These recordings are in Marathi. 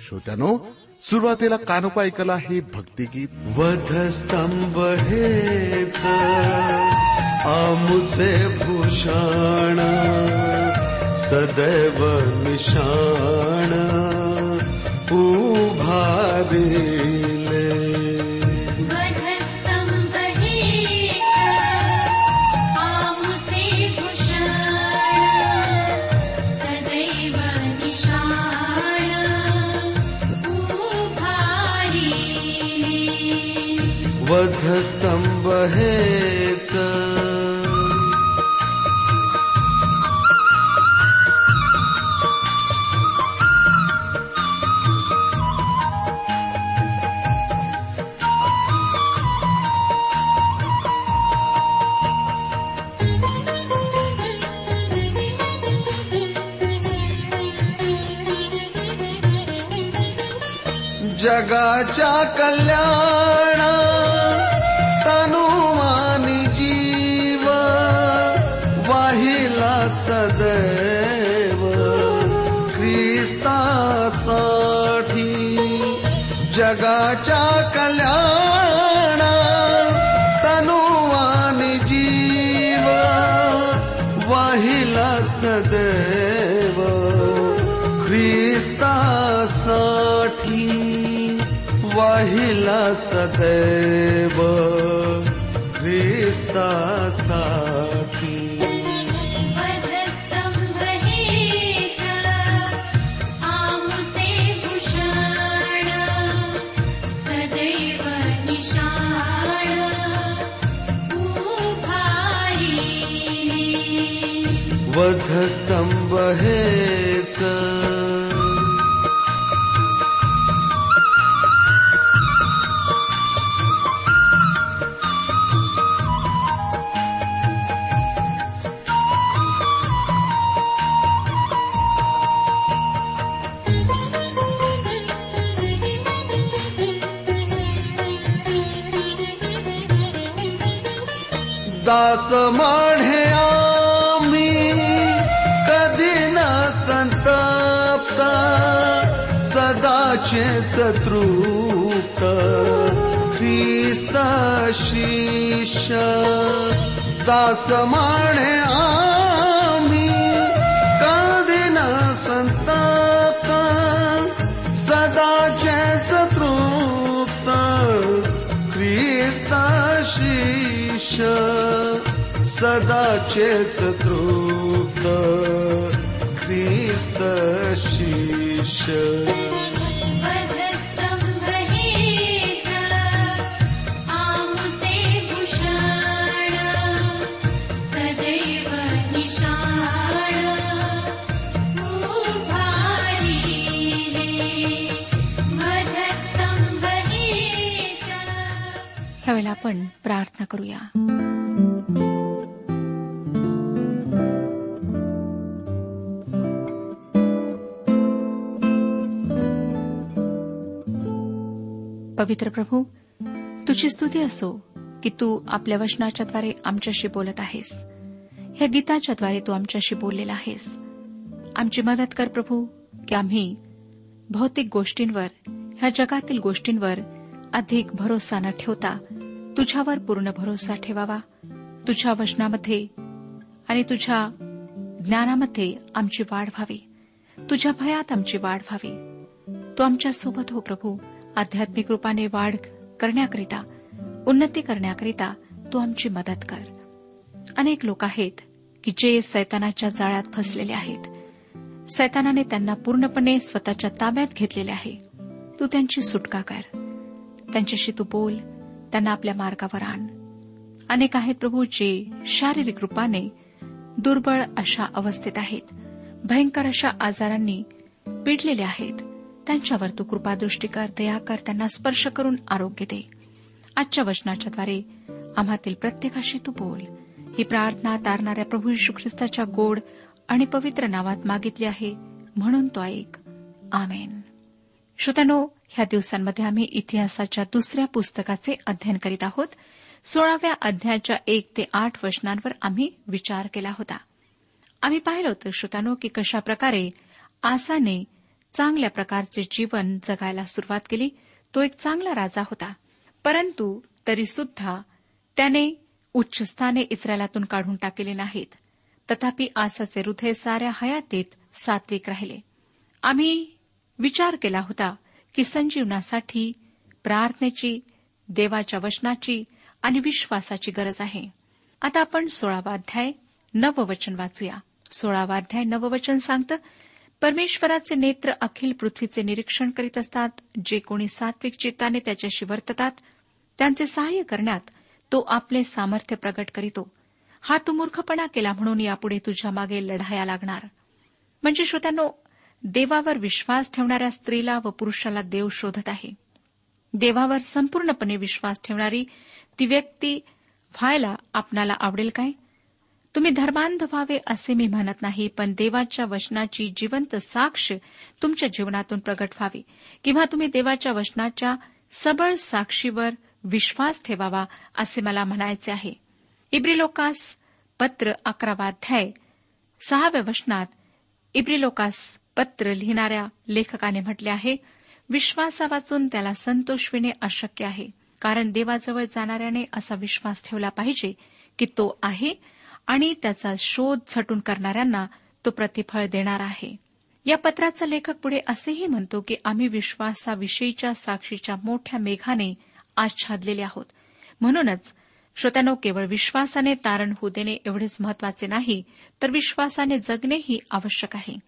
श्रोत्यानो सुरुवातीला कानोपा ऐकला हे भक्तिगीत वधस्तंभ हेच आमुचे भूषण सदैव निशाण उभारिले वधस्तंभ हेच जगाच्या कल्याण तनुमानी जीव वाहिला सदैव. ख्रिस्तासाठी जगाच्या कल्याण तनुवानी जीव वाहिला सदैव. ख्रिस्तासाठी वाहिला सदैव. वधस्तंभ हेच Das trucă, Cristașiș, da să mane ami, caldin santapta, sada ceță trucă, Cristașiș, sada ceță trucă, Cristașiș. ह्यावेळेला आपण प्रार्थना करूया. पवित्र प्रभू तुझी स्तुती असो की तू आपल्या वचनाच्याद्वारे आमच्याशी बोलत आहेस. ह्या गीताच्याद्वारे तू आमच्याशी बोललेला आहेस. आमची मदत कर प्रभू की आम्ही भौतिक गोष्टींवर ह्या जगातील गोष्टींवर अधिक भरोसा न ठेवता तुझ्यावर पूर्ण भरोसा ठेवावा. तुझ्या वचनामध्ये आणि तुझ्या ज्ञानामध्ये आमची वाढ व्हावी. तुझ्या भयात आमची वाढ व्हावी. तू आमच्यासोबत हो प्रभू. आध्यात्मिक रूपाने वाढ करण्याकरिता उन्नती करण्याकरिता तू आमची मदत कर. अनेक लोक आहेत की जे सैतानाच्या जाळ्यात फसलेले आहेत. सैतानाने त्यांना पूर्णपणे स्वतःच्या ताब्यात घेतलेले आहे. तू त्यांची सुटका कर. त्यांच्याशी तू बोल. त्यांना आपल्या मार्गावर आण. अनेक आहेत प्रभू जे शारीरिक रूपाने दुर्बळ अशा अवस्थेत आहेत. भयंकर अशा आजारांनी पिडलेले आहेत. त्यांच्यावर तू कृपादृष्टी कर दया कर त्यांना स्पर्श करून आरोग्य दे. आजच्या वचनाच्याद्वारे आम्हातील प्रत्येकाशी तू बोल. ही प्रार्थना तारणाऱ्या प्रभू यशू ख्रिस्ताच्या गोड आणि पवित्र नावात मागितली आहे म्हणून तो ऐक. आमेन. श्रोत्यानो ह्या दिवसांमध्ये आम्ही इतिहासाच्या दुसऱ्या पुस्तकाचे अध्ययन करीत आहोत. सोळाव्या अध्यायाच्या एक ते आठ वचनांवर आम्ही विचार केला होता. आम्ही पाहिलं होतं श्रोत्यानो की कशा प्रकारे आसाने चांगल्या प्रकारचे जीवन जगायला सुरुवात केली. तो एक चांगला राजा होता. परंतु तरी सुद्धा त्याने उच्चस्थाने इस्रायलातून काढून टाकले नाहीत. तथापि आसाचे हृदय साऱ्या हयातीत सात्विक राहिले. आम्ही विचार केला होता की संजीवनासाठी प्रार्थनेची देवाच्या वचनाची आणि विश्वासाची गरज आहे. आता आपण सोळावाध्याय नववचन वाचूया. सोळावाध्याय नववचन सांगतं परमेश्वराचे नेत्र अखिल पृथ्वीचे निरीक्षण करीत असतात. जे कोणी सात्विक चित्ताने त्याच्याशी वर्ततात त्यांचे सहाय्य करण्यात तो आपले सामर्थ्य प्रगट करीतो. हा तू मूर्खपणा केला म्हणून यापुढे तुझ्या मागे लढाया लागणार. म्हणजे श्रोत्यानो देवावर विश्वास ठेवणाऱ्या स्त्रीला व पुरुषाला देव शोधत आहे. देवावर संपूर्णपणे विश्वास ठेवणारी ती व्यक्ती व्हायला आपणाला आवडेल काय? तुम्ही धर्मांध व्हावे असे मी म्हणत नाही पण देवाच्या वचनाची जिवंत साक्ष तुमच्या जीवनातून प्रगट व्हावी. किंवा तुम्ही देवाच्या वचनाच्या सबळ साक्षीवर विश्वास ठेवावा असे मला म्हणायचे आहे. इब्रिलोकास पत्र अकरावा अध्याय सहाव्या वचनात इब्रिलोकास पत्र लिहिणाऱ्या लेखकाने म्हटले आहे विश्वासा वाचून त्याला संतोष विणे अशक्य आहे कारण देवाजवळ जाणाऱ्याने असा विश्वास ठेवला पाहिजे की तो आहे आणि त्याचा शोध झटून करणाऱ्यांना तो प्रतिफळ देणार आहे. या पत्राचा लेखक पुढे असेही म्हणतो की आम्ही विश्वासाविषयीच्या साक्षीच्या मोठ्या मेघाने आच्छादलेले आहोत. म्हणूनच श्रोत्यानो केवळ विश्वासाने तारण होऊ देणे एवढेच महत्त्वाचे नाही तर विश्वासाने जगणेही आवश्यक आहे.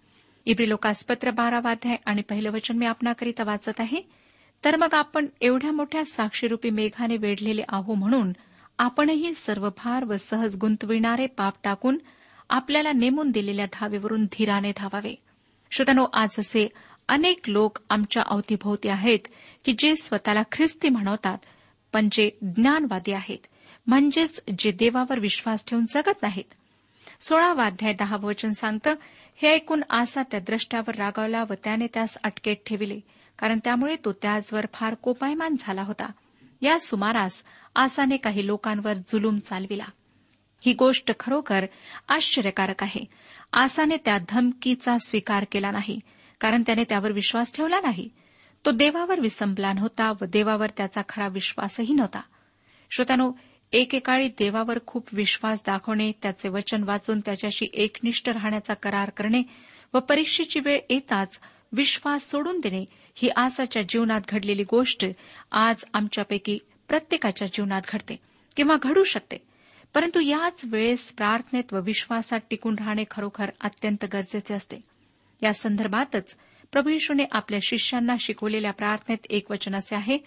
इब्री लोकास पत्र बारावाध्याय आणि पहिलं वचन मी आपणाकरिता वाचत आहे. तर मग आपण एवढ्या मोठ्या साक्षीरूपी मेघाने वेढलेले आहो म्हणून आपणही सर्व भार व सहज गुंतविणारे पाप टाकून आपल्याला नेमून दिलेल्या धावेवरून धीराने धावावे. श्रोतनो आज असे अनेक लोक आमच्या अवतीभोवती आहेत की जे स्वतःला ख्रिस्ती म्हणवतात पण जे ज्ञानवादी आहेत म्हणजेच जे देवावर विश्वास ठेवून जगत नाहीत. सोळा वाध्याय दहा वचन सांगतं हे ऐकून आसा त्या द्रष्ट्यावर रागावला व त्याने त्यास अटकेत ठेविले कारण त्यामुळे तो त्याचवर फार कोपायमान झाला होता. या सुमारास आसाने काही लोकांवर जुलूम चालविला. ही गोष्ट खरोखर आश्चर्यकारक आहे. आसाने त्या धमकीचा स्वीकार केला नाही कारण त्याने त्यावर विश्वास ठेवला नाही. तो देवावर विसंबला नव्हता व देवावर त्याचा खरा विश्वासही नव्हता. श्रोत्यानो एकेकाळी देवावर खूप विश्वास दाखवणे त्याचे वचन वाचून त्याच्याशी एकनिष्ठ राहण्याचा करार करणे व परीक्षेची वेळ येताच विश्वास सोडून देणे ही आसाच्या जीवनात घडलेली गोष्ट आज आमच्यापैकी प्रत्येकाच्या जीवनात घडते किंवा घडू शकते. परंतु याच वेळेस प्रार्थनेत व विश्वासात टिकून राहणे खरोखर अत्यंत गरजेचे असते. या संदर्भातच प्रभू येशूने आपल्या शिष्यांना शिकवलेल्या प्रार्थनेत एक वचन असे आहे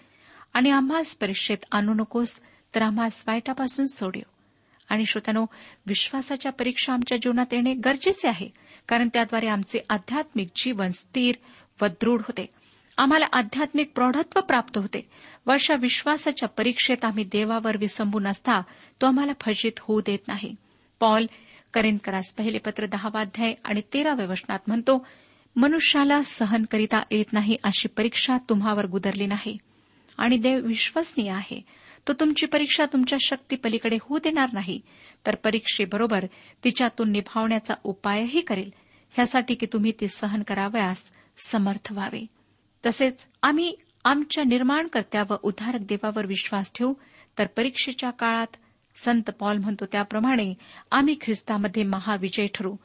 आणि आम्हास परीक्षेत आणू नकोस तर आम्हास वाईटापासून सोडव. आणि श्रोत्यानो विश्वासाच्या परीक्षा आमच्या जीवनात येणे गरजेचे आहे कारण त्याद्वारे आमचे आध्यात्मिक जीवन स्थिर व दृढ होते. आम्हाला आध्यात्मिक प्रौढत्व प्राप्त होते. वर्षा विश्वासाच्या परीक्षेत आम्ही देवावर विसंबून असता तो आम्हाला फजित होऊ देत नाही. पॉल करेनकरास पहिले पत्र दहावाध्याय आणि तेराव्या वचनात म्हणतो मनुष्याला सहन करिता येत नाही अशी परीक्षा तुम्हावर गुदरली नाही. आणि देव विश्वसनीय आहे. तो तुमची परीक्षा तुमच्या शक्ती पलीकडे होऊ देणार नाही. तर परीक्षेबरोबर तिच्यातून निभावण्याचा उपायही करेल. ह्यासाठी की तुम्ही ती सहन करावयास समर्थ व्हावे. तसेच आम्ही आमच्या निर्माणकर्त्या व उद्धारक देवावर विश्वास ठेवू. तर परीक्षेच्या काळात संत पॉल म्हणतो त्याप्रमाणे आम्ही ख्रिस्तामध्ये महाविजय ठरू.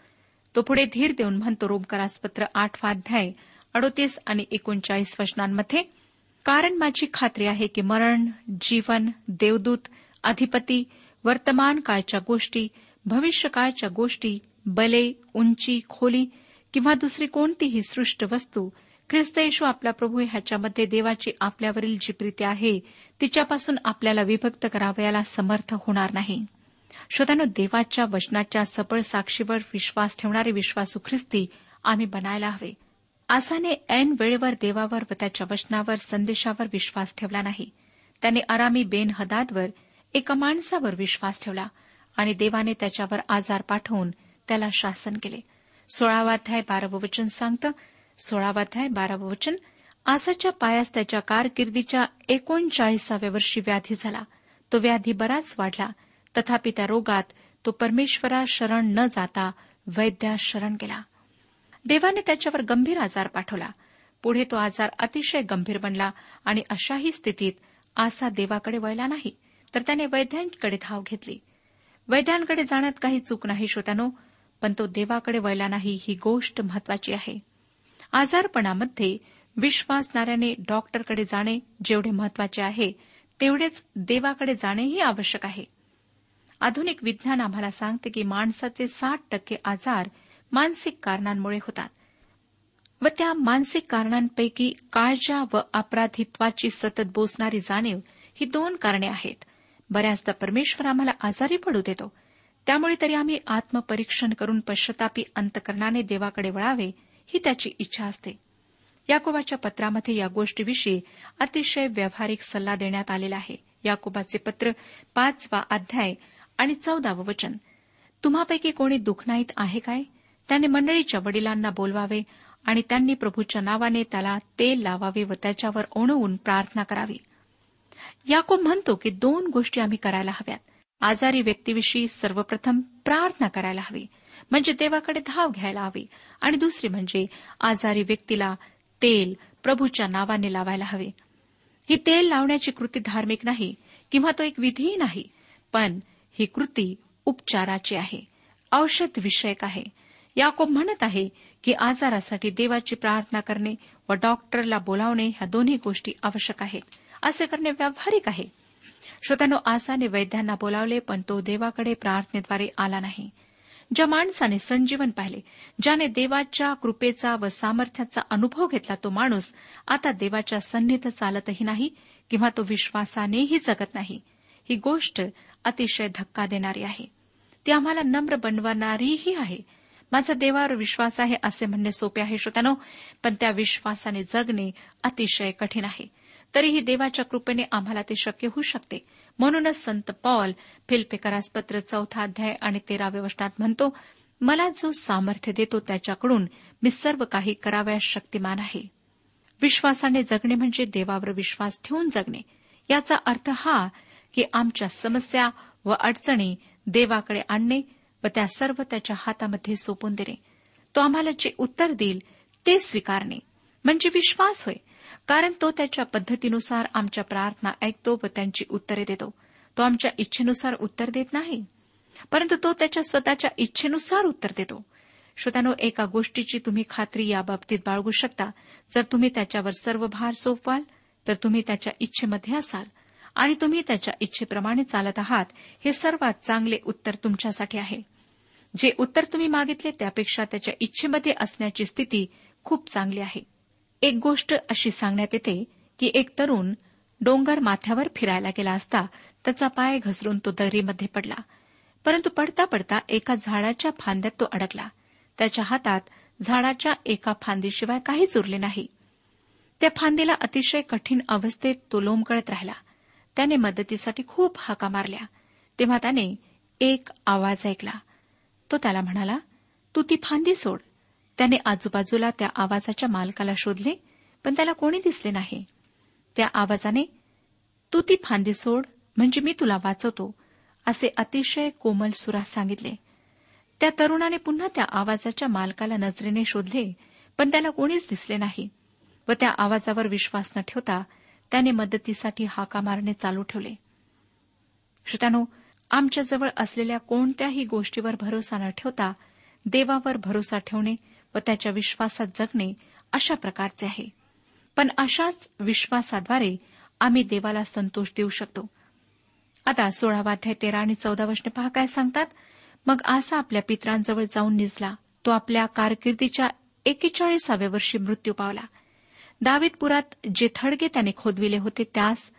तो पुढे धीर देऊन म्हणतो रोमकरासपत्र आठवा अध्याय अडोतीस आणि एकोणचाळीस वचनांमध्ये कारण माझी खात्री आहे की मरण जीवन देवदूत अधिपती वर्तमान काळच्या गोष्टी भविष्यकाळच्या गोष्टी बले उंची खोली किंवा दुसरी कोणतीही सृष्ट वस्तू ख्रिस्त येशू आपला प्रभू ह्याच्यामध्ये देवाची आपल्यावरील जी प्रीती आहे तिच्यापासून आपल्याला विभक्त करावयाला समर्थ होणार नाही. श्रोत्यानो देवाच्या वचनाच्या सफळ साक्षीवर विश्वास ठेवणारे विश्वासू ख्रिस्ती आम्ही बनायला हवे. आसाने ऐन वेळेवर देवावर व त्याच्या वचनावर संदेशावर विश्वास ठेवला नाही. त्याने अरामी बेन हदादवर एका माणसावर विश्वास ठेवला आणि देवाने त्याच्यावर आजार पाठवून त्याला शासन केले. सोळावाध्याय बारावं वचन सांगतं सोळावाध्याय बारावं वचन आसाच्या पायास त्याच्या कारकिर्दीच्या एकोणचाळीसाव्या वर्षी व्याधी झाला. तो व्याधी बराच वाढला. तथापि त्या रोगात तो परमेश्वरा शरण न जाता वैद्या शरण गेला. देवाने त्याच्यावर गंभीर आजार पाठवला. पुढे तो आजार अतिशय गंभीर बनला आणि अशाही स्थितीत आसा देवाकडे वळला नाही तर त्याने वैद्यांकडे धाव घेतली. वैद्यांकडे जाण्यात काही चूक नाही श्रोत्यानो पण तो देवाकडे वळला नाही ही गोष्ट महत्वाची आहे. आजारपणामध्ये विश्वासणाऱ्याने डॉक्टरकडे जाणे जेवढे महत्त्वाचे आहे तेवढेच देवाकडे जाणेही आवश्यक आहे. आधुनिक विज्ञान आम्हाला सांगते की माणसाचे साठ टक्के आजार मानसिक कारणांमुळे होतात. व त्या मानसिक कारणांपैकी काळजा व अपराधित्वाची सतत बोसणारी जाणीव ही दोन कारणे आहेत. बऱ्याचदा परमेश्वर आम्हाला आजारी पडू देतो. त्यामुळे तरी आम्ही आत्मपरीक्षण करून पश्चातापी अंतकरणाने देवाकडे वळावे ही त्याची इच्छा असते. याकोबाच्या पत्रामध्ये या गोष्टीविषयी अतिशय व्यावहारिक सल्ला देण्यात आलेला आहे. याकोबाचे पत्र पाचवा अध्याय आणि चौदावं वचन. तुम्हापैकी कोणी दुखनाईत आहे काय? त्याने मंडळीच्या वडिलांना बोलवावे आणि त्यांनी प्रभूच्या नावाने त्याला तेल लावावे व त्याच्यावर ओणवून प्रार्थना करावी. याकोब म्हणतो की दोन गोष्टी आम्ही करायला हव्यात. आजारी व्यक्तीविषयी सर्वप्रथम प्रार्थना करायला हवी. म्हणजे देवाकडे धाव घ्यायला हवी. आणि दुसरी म्हणजे आजारी व्यक्तीला तेल प्रभूच्या नावाने लावायला हवे. ही तेल लावण्याची कृती धार्मिक नाही किंवा तो एक विधीही नाही पण ही कृती उपचाराची आहे. औषध विषयक आहे. याकोब म्हणत आहे की आजारासाठी देवाची प्रार्थना करणे व डॉक्टरला बोलावणे ह्या दोन्ही गोष्टी आवश्यक आहेत. असे करणे व्यावहारिक आहे. श्रोत्यानो आसाने वैद्यांना बोलावले पण तो देवाकडे प्रार्थनेद्वारे आला नाही. ज्या माणसाने संजीवन पाहिले ज्याने देवाच्या कृपेचा व सामर्थ्याचा अनुभव घेतला तो माणूस आता देवाच्या सन्नीत चालतही नाही किंवा तो विश्वासानेही जगत नाही. ही गोष्ट अतिशय धक्का देणारी आहे. ती आम्हाला नम्र बनवणारीही आहे. माझा देवावर विश्वास आहे असे म्हणणे सोपे आहे श्रोत्यानो पण त्या विश्वासाने जगणे अतिशय कठीण आहे. तरीही देवाच्या कृपेने आम्हाला ते शक्य होऊ शकते. म्हणूनच संत पॉल फिल्पेकरास पत्र चौथा अध्याय आणि तेराव्या वचनात म्हणतो मला जो सामर्थ्य देतो त्याच्याकडून मी सर्व काही कराव्यास शक्तिमान आहे. विश्वासाने जगणे म्हणजे देवावर विश्वास ठेवून जगणे. याचा अर्थ हा की आमच्या समस्या व अडचणी देवाकडे आणणे व त्या सर्व त्याच्या हातामध्ये सोपून देणे तो आम्हाला जे उत्तर देईल ते स्वीकारणे. म्हणजे विश्वास होय. कारण तो त्याच्या पद्धतीनुसार आमच्या प्रार्थना ऐकतो व त्यांची उत्तरे देतो. तो आमच्या इच्छेनुसार उत्तर देत नाही. परंतु तो त्याच्या स्वतःच्या इच्छेनुसार उत्तर देतो. श्रोत्यानो एका गोष्टीची तुम्ही खात्री याबाबतीत बाळगू शकता. जर तुम्ही त्याच्यावर सर्व भार सोपवाल तर तुम्ही त्याच्या इच्छेमध्ये असाल. आणि तुम्ही त्याच्या इच्छेप्रमाणे चालत आहात हे सर्वात चांगले उत्तर तुमच्यासाठी आहे. जे उत्तर तुम्ही मागितले त्यापेक्षा त्याच्या इच्छेमध्ये असण्याची स्थिती खूप चांगली आहे. एक गोष्ट अशी सांगण्यात येते की एक तरुण डोंगर माथ्यावर फिरायला गेला असता त्याचा पाय घसरून तो दरीमध्ये पडला. परंतु पडता पडता एका झाडाच्या फांद्यात तो अडकला. त्याच्या हातात झाडाच्या एका फांदीशिवाय काहीच उरले नाही. त्या फांदीला अतिशय कठीण अवस्थेत तो लोंबकळत राहिला. त्याने मदतीसाठी खूप हाका मारल्या. तेव्हा त्याने एक आवाज ऐकला. तो त्याला म्हणाला तू ती फांदी सोड. त्याने आजूबाजूला त्या आवाजाच्या मालकाला शोधले पण त्याला कोणी दिसले नाही. त्या आवाजाने तू ती फांदी सोड म्हणजे मी तुला वाचवतो असे अतिशय कोमल सुरात सांगितले. त्या तरुणाने पुन्हा त्या आवाजाच्या मालकाला नजरेने शोधले पण त्याला कोणीच दिसले नाही व त्या आवाजावर विश्वास न ठेवता त्याने मदतीसाठी हाका मारणे चालू ठेवले. श्रोत्यानो आमच्याजवळ असलेल्या कोणत्याही गोष्टीवर भरोसा न ठेवता देवावर भरोसा ठेवणे व त्याच्या विश्वासात जगणे अशा प्रकारचे आहे. पण अशाच विश्वासाद्वारे आम्ही देवाला संतोष देऊ शकतो. आता सोळावाध्याय तेरा आणि चौदा वचने पहा काय सांगतात. मग आसा आपल्या पित्रांजवळ जाऊन निजला. तो आपल्या कारकिर्दीच्या एकेचाळीसाव्या वर्षी मृत्यू पावला. दावीदपुरात जे थडगे त्याने खोदविले होते त्यास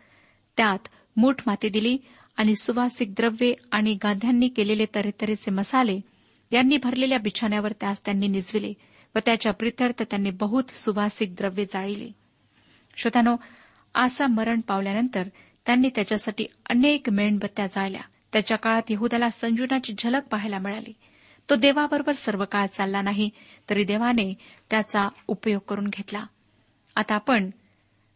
त्यात मूठ माती दिली. आणि सुवासिक द्रव्ये आणि गांध्यांनी केलेले तऱ्हेतऱ्हेचे मसाले यांनी भरलेल्या बिछाण्यावर त्यास त्यांनी निजविले व त्याच्या प्रित्यर्थ त्यांनी बहुत सुवासिक द्रव्ये जाळीले. श्रोतानो आसा मरण पावल्यानंतर त्यांनी त्याच्यासाठी अनेक मेणबत्त्या जाळल्या. त्याच्या काळात यहदाला संजुनाची झलक पाहायला मिळाली. तो देवाबरोबर सर्व काळ चालला नाही तरी देवाने त्याचा उपयोग करून घेतला. आता आपण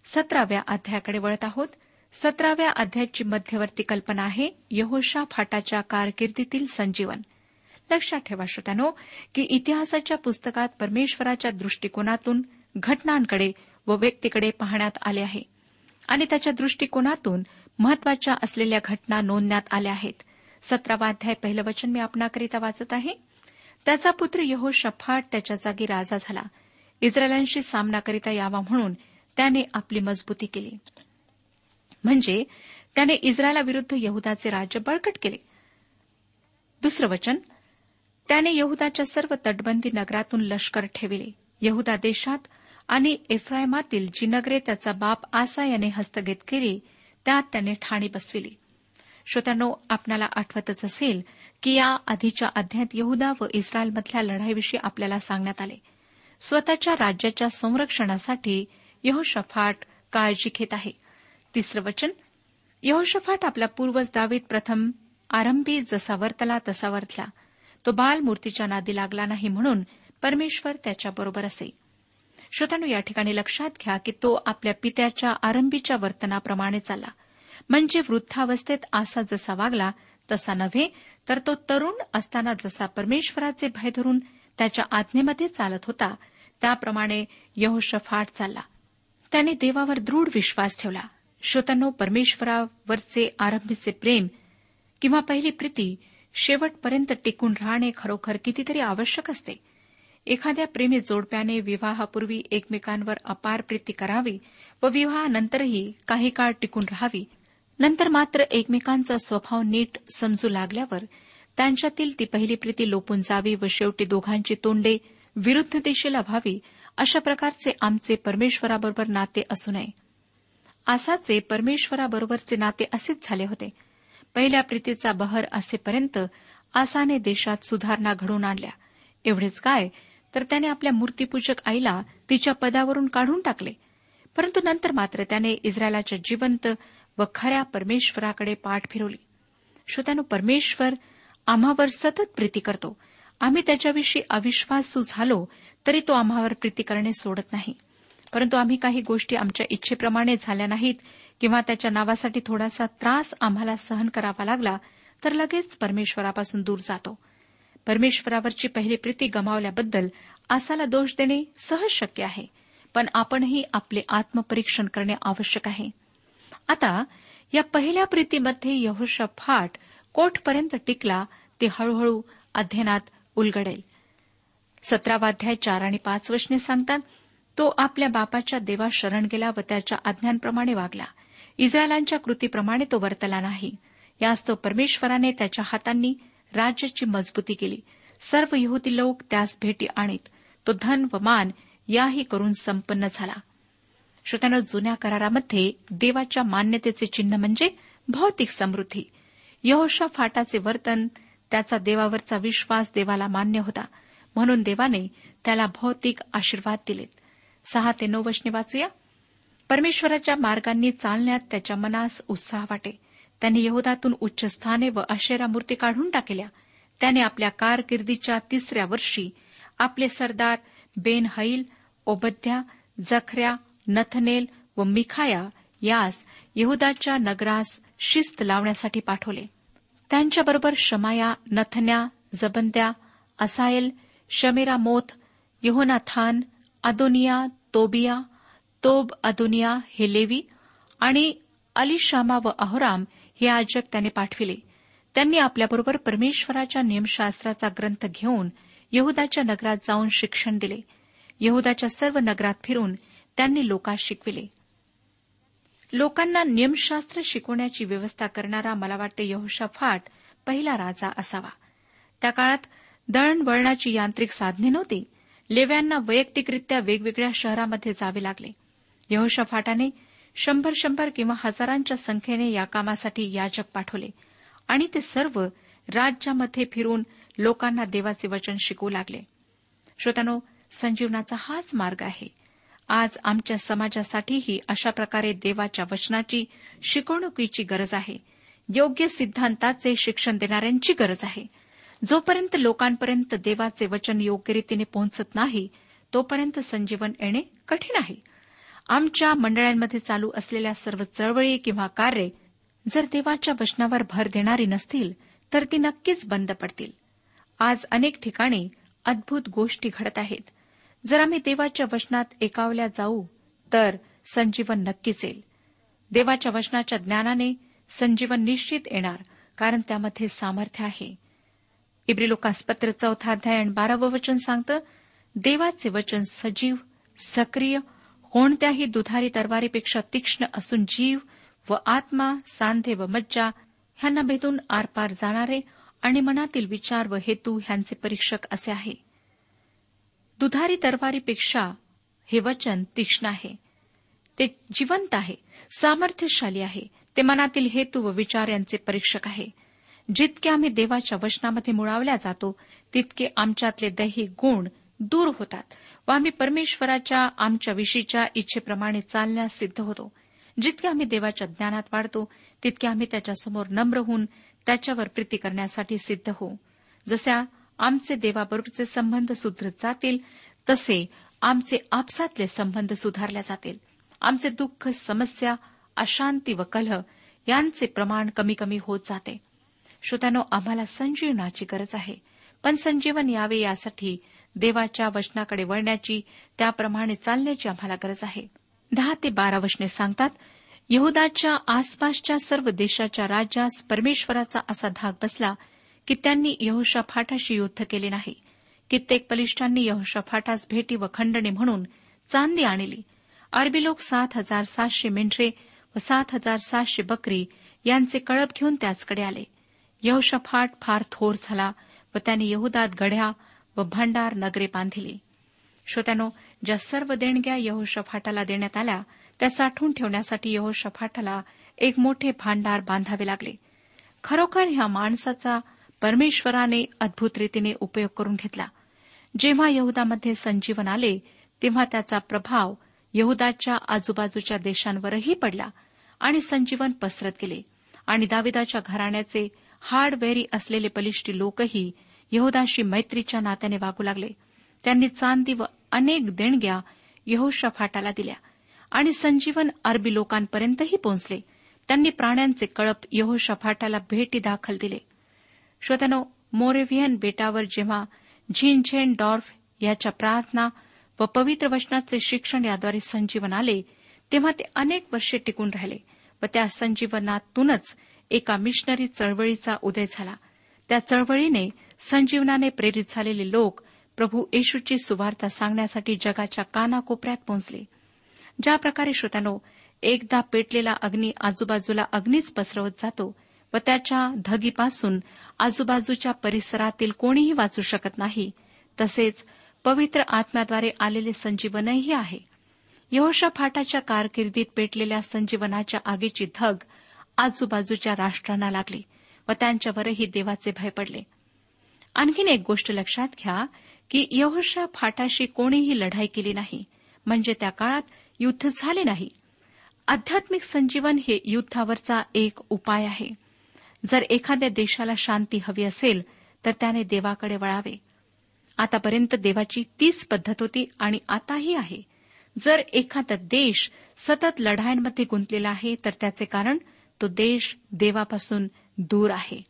सतराव्या अध्यायाकडे वळत आहोत. सतराव्या अध्यायाची मध्यवर्ती कल्पना आहे. यहोशा फाटाच्या कारकिर्दीतील संजीवन. लक्षात ठेवा श्रोत्यानो की इतिहासाच्या पुस्तकात परमेश्वराच्या दृष्टिकोनातून घटनांकडे व व्यक्तीकडे पाहण्यात आले आहे. आणि त्याच्या दृष्टिकोनातून महत्त्वाच्या असलेल्या घटना नोंदण्यात आल्या आहेत. सतरावा अध्याय पहिलं वचन मी आपणाकरिता वाचत आहे. त्याचा पुत्र यहो शफाट त्याच्या जागी राजा झाला. इस्रायलांशी सामना करिता यावा म्हणून त्याने आपली मजबूती केली. म्हणजे त्याने इस्रायलाविरुद्ध यहुदाचे राज्य बळकट केले. दुसरं वचन त्याने यहुदाच्या सर्व तटबंदी नगरातून लष्कर ठेविले. यहुदा देशात आणि एफ्रायमातील जी नगरे त्याचा बाप आसा याने हस्तगत केली त्यात त्याने ठाणी बसविली. श्रोत्यानो आपणाला आठवतच असेल की या आधीच्या अध्यात यहुदा व इस्रायलमधल्या लढाईविषयी आपल्याला सांगण्यात आले. स्वतःच्या राज्याच्या संरक्षणासाठी यहोशफाट काळजी घेत आहे. तिसरं वचन यहोशफाट आपला पूर्वज दावीत प्रथम आरंभी जसा वर्तला तसा वर्तला. तो बाल मूर्तीच्या नादी लागला नाही म्हणून परमेश्वर त्याच्याबरोबर असे. श्रोतांनो या ठिकाणी लक्षात घ्या की तो आपल्या पित्याच्या आरंभीच्या वर्तनाप्रमाणे चालला. म्हणजे वृद्धावस्थेत आसा जसा वागला तसा नव्हे तर तो तरुण असताना जसा परमेश्वराचे भय धरून त्याच्या आज्ञेमध्ये चालत होता त्याप्रमाणे यहोशफाट चालला. त्याने देवावर दृढ विश्वास ठेवला. श्रोत्यांनो परमेश्वरावरचे आरंभीचे प्रेम किंवा पहिली प्रीती शेवटपर्यंत टिकून राहणे खरोखर कितीतरी आवश्यक असते. एखाद्या प्रेमी जोडप्याने विवाहापूर्वी एकमेकांवर अपार प्रीती करावी व विवाहानंतरही काही काळ टिकून राहावी. नंतर मात्र एकमेकांचा स्वभाव नीट समजू लागल्यावर त्यांच्यातील ती पहिली प्रीती लोपून जावी व शेवटी दोघांची तोंडे विरुद्ध दिशेला व्हावी अशा प्रकारचे आमचे परमेश्वराबरोबर नाते असू नये. आसाचे परमेश्वराबरोबरचे नाते असेच झाले होते. पहिल्या प्रीतीचा बहर असेपर्यंत आसाने देशात सुधारणा घडवून आणल्या. एवढेच काय तर त्याने आपल्या मूर्तीपूजक आईला तिच्या पदावरून काढून टाकले. परंतु नंतर मात्र त्याने इस्रायलाच्या जिवंत व खऱ्या परमेश्वराकडे पाठ फिरवली. श्रोत्यानो परमेश्वर आम्हावर सतत प्रीती करतो. आम्ही त्याच्याविषयी अविश्वासू झालो तरी तो आम्हावर प्रीती करणे सोडत नाही. परंतु आम्ही काही गोष्टी आमच्या इच्छेप्रमाणे झाल्या नाहीत किंवा त्याच्या नावासाठी थोडासा त्रास आम्हाला सहन करावा लागला तर लगेच परमेश्वरापासून दूर जातो. परमेश्वरावरची पहिली प्रीती गमावल्याबद्दल आसाला दोष देणे सहज शक्य आहे पण आपणही आपले आत्मपरीक्षण करणे आवश्यक आहे. आता या पहिल्या प्रीतीमध्ये यहोशा फाट कोठपर्यंत टिकला ते हळूहळू अध्ययनात उलगडेल. सतरावाध्याय चार आणि पाच वचने सांगतात तो आपल्या बापाच्या देवा शरण गेला व त्याच्या आज्ञांप्रमाणे वागला. इस्रायलांच्या कृतीप्रमाणे तो वर्तला नाही. यास तो परमेश्वराने त्याच्या हातांनी राज्याची मजबूती केली. सर्व यहुदी लोक त्यास भेटी आणीत. तो धन व मान याही करून संपन्न झाला. श्रोत्यानं जुन्या करारामध्ये देवाच्या मान्यतेचे चिन्ह म्हणजे भौतिक समृद्धी. यहोशा फाटाचे वर्तन त्याचा देवावरचा विश्वास देवाला मान्य होता. म्हणून देवाने त्याला भौतिक आशीर्वाद दिलेत. सहा ते नऊ वचने वाचूया. परमेश्वराच्या मार्गांनी चालण्यात त्याच्या मनास उत्साह वाटे. त्याने यहदातून उच्च स्थाने व अशेरा मूर्ती काढून टाकल्या. त्याने आपल्या कारकिर्दीच्या तिसऱ्या वर्षी आपले सरदार बेन हईल ओबद्या जखऱ्या नथनेल व मिखाया यास यहुदाच्या नगरास शिस्त लावण्यासाठी पाठवले. त्यांच्याबरोबर Shemaiah Nethaniah Zebadiah Asahel Shemiramoth Jehonathan Adonijah Tobijah Tobadonijah हे लेवी आणि अलिशामा व अहोराम हे आजक त्याने पाठविले. त्यांनी आपल्याबरोबर परमेश्वराच्या नियमशास्त्राचा ग्रंथ घेऊन यहदाच्या नगरात जाऊन शिक्षण दिले. यहदाच्या सर्व नगरात फिरून त्यांनी लोकांस शिकविले. लोकांना नियमशास्त्र शिकवण्याची व्यवस्था करणारा मला वाटते यहोशाफाट पहिला राजा असावा. त्या काळात दळणवळणाची यांत्रिक साधने नव्हती लेव्यांना वैयक्तिकरित्या वेगवेगळ्या शहरामध्ये जावे लागले. यहोशाफाटाने शंभर शंभर किंवा हजारांच्या संख्येने या कामासाठी याचक पाठवले. आणि ते सर्व राज्यामध्ये फिरून लोकांना देवाचे वचन शिकू लागले. श्रोत्यानो संजीवनाचा हाच मार्ग आहे. आज आमच्या समाजासाठीही अशा प्रकारे देवाच्या वचनाची शिकवणुकीची गरज आहे. योग्य सिद्धांताचे शिक्षण देणाऱ्यांची गरज आहे. जोपर्यंत लोकांपर्यंत देवाचे वचन योग्य रीतीने पोहोचत नाही तोपर्यंत संजीवन येणे कठीण आहे. आमच्या मंडळांमध्ये चालू असलेल्या सर्व चळवळी किंवा कार्य जर देवाच्या वचनावर भर देणारी नसतील तर ती नक्कीच बंद पडतील. आज अनेक ठिकाणी अद्भुत गोष्टी घडत आहेत. जर आम्ही देवाच्या वचनात एकावल्या जाऊ तर संजीवन नक्कीच येईल. देवाच्या वचनाच्या ज्ञानाने संजीवन निश्चित येणार कारण त्यामध्ये सामर्थ्य आहे. इब्री लोकांसपत्र चौथा अध्याय आणि बारावं वचन सांगतं देवाचे वचन सजीव सक्रिय कोणत्याही दुधारी तरवारीपेक्षा तीक्ष्ण असून जीव व आत्मा सांधे व मज्जा ह्यांना भेदून आरपार जाणारे आणि मनातील विचार व हेतू ह्यांचे परीक्षक असे आहे. दुधारी तरवारीपेक्षा हे वचन तीक्ष्ण आहे. ते जिवंत आहे सामर्थ्यशाली आहे. ते मनातील हेतू व विचार यांचे परीक्षक आहे. जितके आम्ही देवाच्या वचनामध्ये मुळावल्या जातो तितके आमच्यातले दैहिक गुण दूर होतात व आम्ही परमेश्वराच्या आमच्या विषयीच्या इच्छेप्रमाणे चालण्यास सिद्ध होतो. जितके आम्ही देवाच्या ज्ञानात वाढतो तितके आम्ही त्याच्यासमोर नम्र होऊन त्याच्यावर प्रीती करण्यासाठी सिद्ध होऊ. जशा आमचे देवाबरोबरचे संबंध सुधरत जातील तसे आमचे आपसातले संबंध सुधारले जातील. आमचे दुःख समस्या अशांती व कलह यांचे प्रमाण कमी कमी होत जाते. श्रोत्यानो आम्हाला संजीवनाची गरज आहे. पण संजीवन यावे यासाठी देवाच्या वचनाकडे वळण्याची त्याप्रमाणे चालण्याची आम्हाला गरज आहे. दहा ते बारा वचने सांगतात यहुदाच्या आसपासच्या सर्व देशाच्या राज्यास परमेश्वराचा असा धाक बसला की त्यांनी यहोशा फाटाशी युद्ध केले नाही. कित्येक बलिष्ठांनी यहोशा फाटास भेटी व खंडणे म्हणून चांदी आणली. अरबी लोक सात हजार सातशे मेंढरे व सात हजार सातशे बकरी यांचे कळप घेऊन त्याचकडे आले. यहोशफाट फार थोर झाला व त्याने यहुदात गढ्या व भांडार नगरे बांधिली. श्रोत्यानो ज्या सर्व देणग्या यहोशफाटाला देण्यात आल्या त्या साठवून ठेवण्यासाठी यहोशफाटाला एक मोठे भांडार बांधावे लागले. खरोखर ह्या माणसाचा परमेश्वराने अद्भुत रीतीने उपयोग करून घेतला. जेव्हा यहुदामध्ये संजीवन आले तेव्हा त्याचा प्रभाव यहुदाच्या आजूबाजूच्या देशांवरही पडला आणि संजीवन पसरत गेले आणि दाविदाच्या घराण्याचे हाडवेरी असलेले बलिष्ठी लोकही यहुदाशी मैत्रीच्या नात्याने वागू लागले. त्यांनी चांदी व अनेक देणग्या यहोशाफाटाला दिल्या आणि संजीवन अरबी लोकांपर्यंतही पोहोचले. त्यांनी प्राण्यांचे कळप यहोशाफाटाला भेटी दाखल दिले. श्रोत्यानो मोरेव्हियन बेटावर जेव्हा झिनझेन डॉर्फ याच्या प्रार्थना व पवित्र वचनाचे शिक्षण याद्वारे संजीवन आले तेव्हा ते अनेक वर्षे टिकून राहिले व त्या संजीवनातूनच एका मिशनरी चळवळीचा उदय झाला. त्या चळवळीने संजीवनाने प्रेरित झालेले लोक प्रभू येशूची सुवार्ता सांगण्यासाठी जगाच्या कानाकोपऱ्यात पोहोचले. ज्या प्रकारे श्रोत्यानो एकदा पेटलेला अग्नी आजूबाजूला अग्नीच पसरवत जातो व त्याच्या धगीपासून आजूबाजूच्या परिसरातील कोणीही वाचू शकत नाही तसेच पवित्र आत्म्याद्वारे आलेले संजीवनही आहे. यहोशा फाटाच्या कारकिर्दीत पेटलेल्या संजीवनाच्या आगीची धग आजूबाजूच्या राष्ट्रांना लागली व त्यांच्यावरही देवाचे भय पडले. आणखीन एक गोष्ट लक्षात घ्या की यहोशा फाटाशी कोणीही लढाई केली नाही. म्हणजे त्या काळात युद्ध झाले नाही. आध्यात्मिक संजीवन हे युद्धावरचा एक उपाय आहे. जर एखाद्या देशाला शांती हवी असेल तर त्याने देवाकडे वळावे. आतापर्यंत देवाची तीच पद्धत होती आणि आताही आहे. जर एखादा देश सतत लढायांमध्ये गुंतलेला आहे तर त्याचे कारण तो देश देवापासून दूर आहे.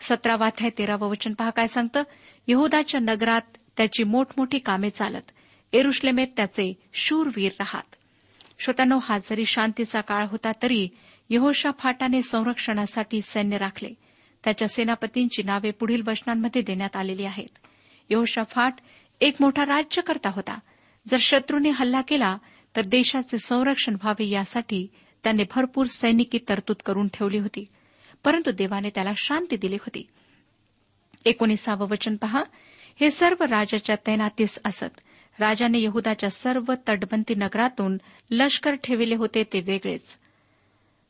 सतरावाध्याय तेरावं वचन पहा काय सांगतं? यहुदाच्या नगरात त्याची मोठमोठी कामे चालत एरुश्लेमेत त्याचे शूरवीर राहत. श्रोत्यानो हा जरी शांतीचा काळ होता तरी यहोशा फाटाने संरक्षणासाठी सैन्य राखले. त्याच्या सेनापतींची नावे पुढील वचनांमध्ये देण्यात आलेली आहेत. यहोशा फाट एक मोठा राज्यकर्ता होता. जर शत्रूने हल्ला केला तर देशाचे संरक्षण व्हावे यासाठी त्याने भरपूर सैनिकी तरतूद करून ठेवली होती. परंतु देवाने त्याला शांती दिली होती. एकोणीसावं वचन पहा. हे सर्व राजाच्या तैनातीस असत. राजाने यहुदाच्या सर्व तटबंदी नगरातून लष्कर ठेविले होते ते वेगळेच.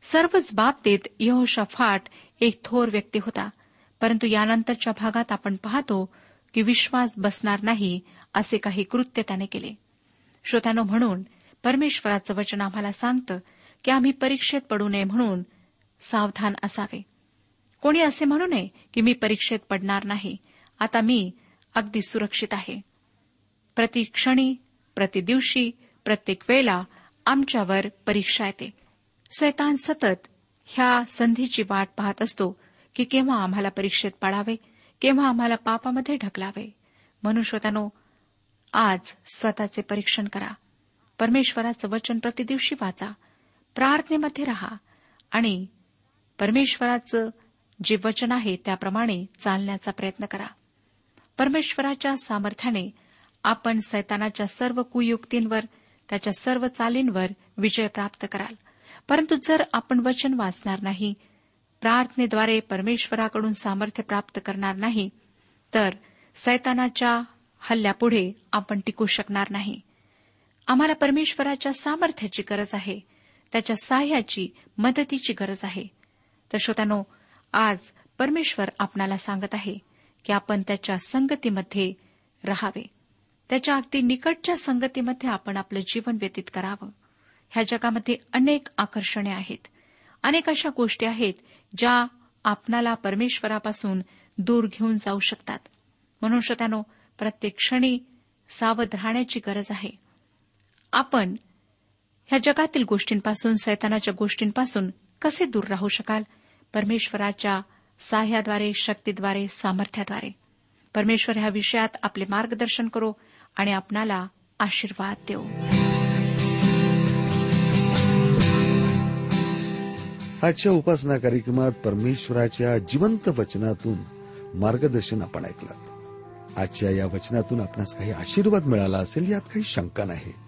सर्वच बाबतीत यहोशाफाट एक थोर व्यक्ती होता. परंतु यानंतरच्या भागात आपण पाहतो की विश्वास बसणार नाही असे काही कृत्य त्याने केले. श्रोत्यानो म्हणून परमेश्वराचं वचन आम्हाला सांगतं की आम्ही परीक्षेत पडू नये म्हणून सावधान असावे. कोणी असे म्हणू नये की मी परीक्षेत पडणार नाही. आता मी अगदी सुरक्षित आहे. प्रतिक्षणी प्रतिदिवशी प्रत्येक वेळेला आमच्यावर परीक्षा येते. सैतान सतत ह्या संधीची वाट पाहत असतो की केव्हा आम्हाला परीक्षेत पाडावे केव्हा आम्हाला पापामध्ये ढकलावे. म्हणून श्रोत्यानो आज स्वतःचे परीक्षण करा. परमेश्वराचं वचन प्रतिदिवशी वाचा. प्रार्थनेमध्ये रहा. आणि परमेश्वराचं जे वचन आहे त्याप्रमाणे चालण्याचा प्रयत्न करा. परमेश्वराच्या सामर्थ्याने आपण सैतानाच्या सर्व कुयुक्तींवर त्याच्या सर्व चालींवर विजय प्राप्त कराल. परंतु जर आपण वचन वाचणार नाही प्रार्थनेद्वारे परमेश्वराकडून सामर्थ्य प्राप्त करणार नाही तर सैतानाच्या हल्ल्यापुढे आपण टिकू शकणार नाही. आम्हाला परमेश्वराच्या सामर्थ्याची गरज आहे. त्याच्या सहाय्याची मदतीची गरज आहे. तर श्रोत्यानो आज परमेश्वर आपणाला सांगत आहे की आपण त्याच्या संगतीमध्ये राहावे. त्याच्या अगदी निकटच्या संगतीमध्ये आपण आपलं जीवन व्यतीत करावं. ह्या जगामध्ये अनेक आकर्षणे आहेत. अनेक अशा गोष्टी आहेत ज्या आपणाला परमेश्वरापासून दूर घेऊन जाऊ शकतात. म्हणून श्रोत्यानो प्रत्येक क्षणी सावध राहण्याची गरज आहे. आपण ह्या जगातील गोष्टींपासून सैतानाच्या गोष्टींपासून कसे दूर राहू शकाल? परमेश्वराच्या साह्याद्वारे शक्तीद्वारे सामर्थ्याद्वारे. परमेश्वर ह्या विषयात आपले मार्गदर्शन करो आणि आपणाला आशीर्वाद देऊ आजच्या उपासना कार्यक्रमात परमेश्वराच्या जिवंत वचनातून मार्गदर्शन आपण ऐकलं. आजच्या या वचनातून आपणास काही आशीर्वाद मिळाला असेल यात काही शंका नाही.